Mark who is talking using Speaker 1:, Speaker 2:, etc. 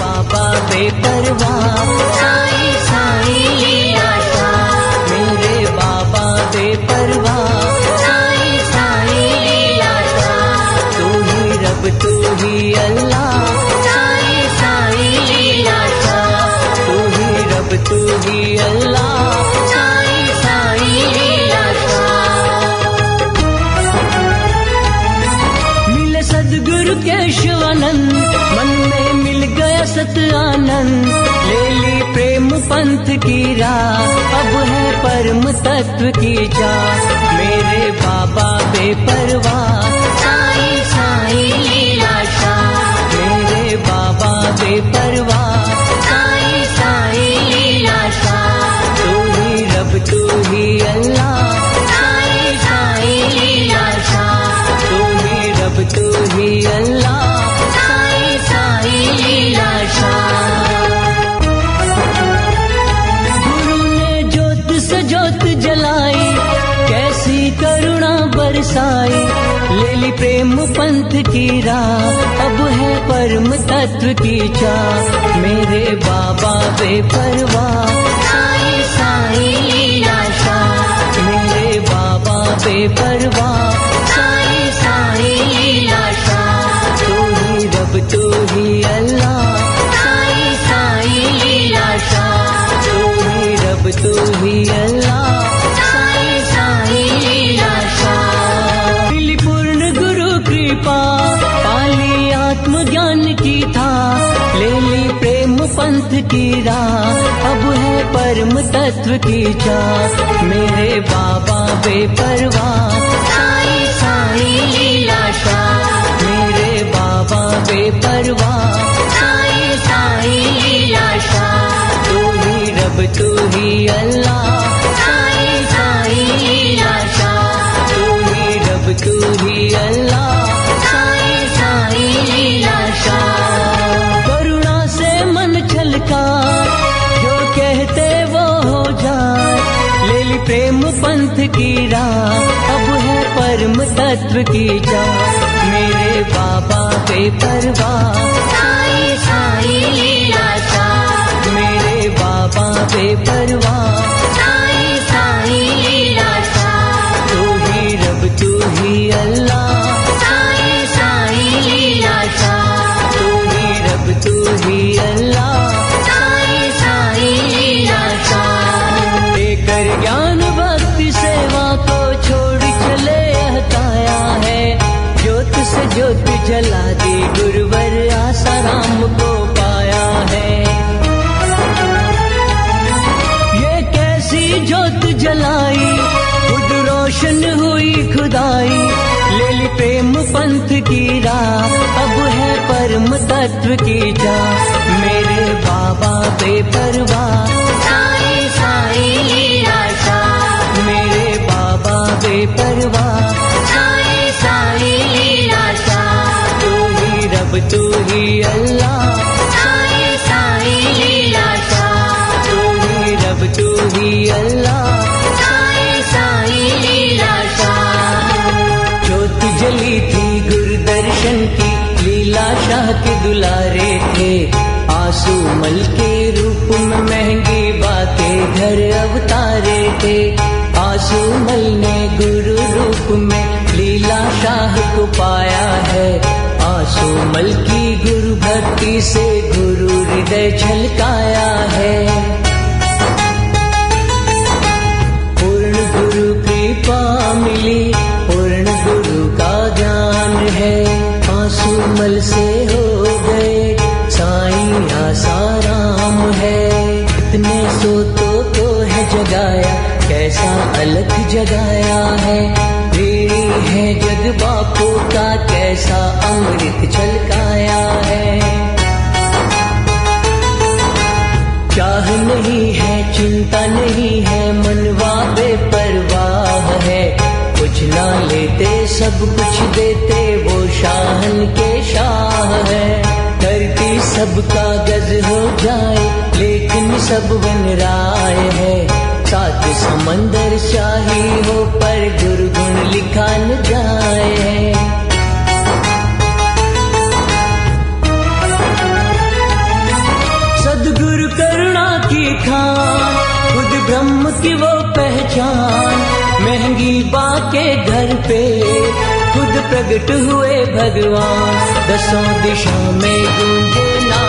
Speaker 1: बाबा बेपरवाह।
Speaker 2: साई साई
Speaker 1: सत आनंद। ले ली प्रेम पंथ की राह, अब है परम तत्व की जा मेरे बाबा बेपरवाह बरसाई। ले ली प्रेम पंथ की राह, अब है परम तत्व की चाह। मेरे बाबा बेपरवाह।
Speaker 2: साई साई लीला शाह
Speaker 1: मेरे बाबा बेपरवाह।
Speaker 2: साई साई लीला शाह
Speaker 1: तू ही रब तू ही अल्लाह।
Speaker 2: साई साई लीला शाह
Speaker 1: तू ही रब तू ही अल्लाह। पंथ की राह, अब है परम तत्व की जा मेरे बाबा बेपरवाह,
Speaker 2: साई साई लीला शाह।
Speaker 1: मेरे बाबा बेपरवाह। पंथ की राह अब है परम तत्व की जा मेरे बाबा बेपरवाह
Speaker 2: साई
Speaker 1: को पाया है। ये कैसी जोत जलाई, खुद रोशन हुई खुदाई। ली प्रेम पंथ की राह अब है परम तत्व की जा मेरे बाबा बेपरवाह। जली थी गुरुदर्शन की लीला शाह के दुलारे थे। आँसू मल के रूप में महँगी बातें, घर अवतारे थे। आँसू मल ने गुरु रूप में लीला शाह को पाया है। आँसू मल की गुरु भक्ति से गुरु हृदय छलकाया है। पूर्ण गुरु कृपा मिली आँसू मल से हो गए। साईं आसाराम है। इतने सोतों को है जगाया। कैसा अलग जगाया है। तेरी है जग बापू का। कैसा अमृत छलकाया है। चाह नहीं है, चिंता नहीं है मनवा ना लेते सब कुछ देते, वो शाहन के शाह है। धरती सबका गज हो जाए, लेकिन सब बन राय है। सात समंदर शाही हो, पर दुर्गुण लिखा न जाए है। सदगुरु करुणा की खान, खुद ब्रह्म की वो पहचान। बा के घर पे। खुद प्रकट हुए भगवान। दसों दिशा में गूंजे नाम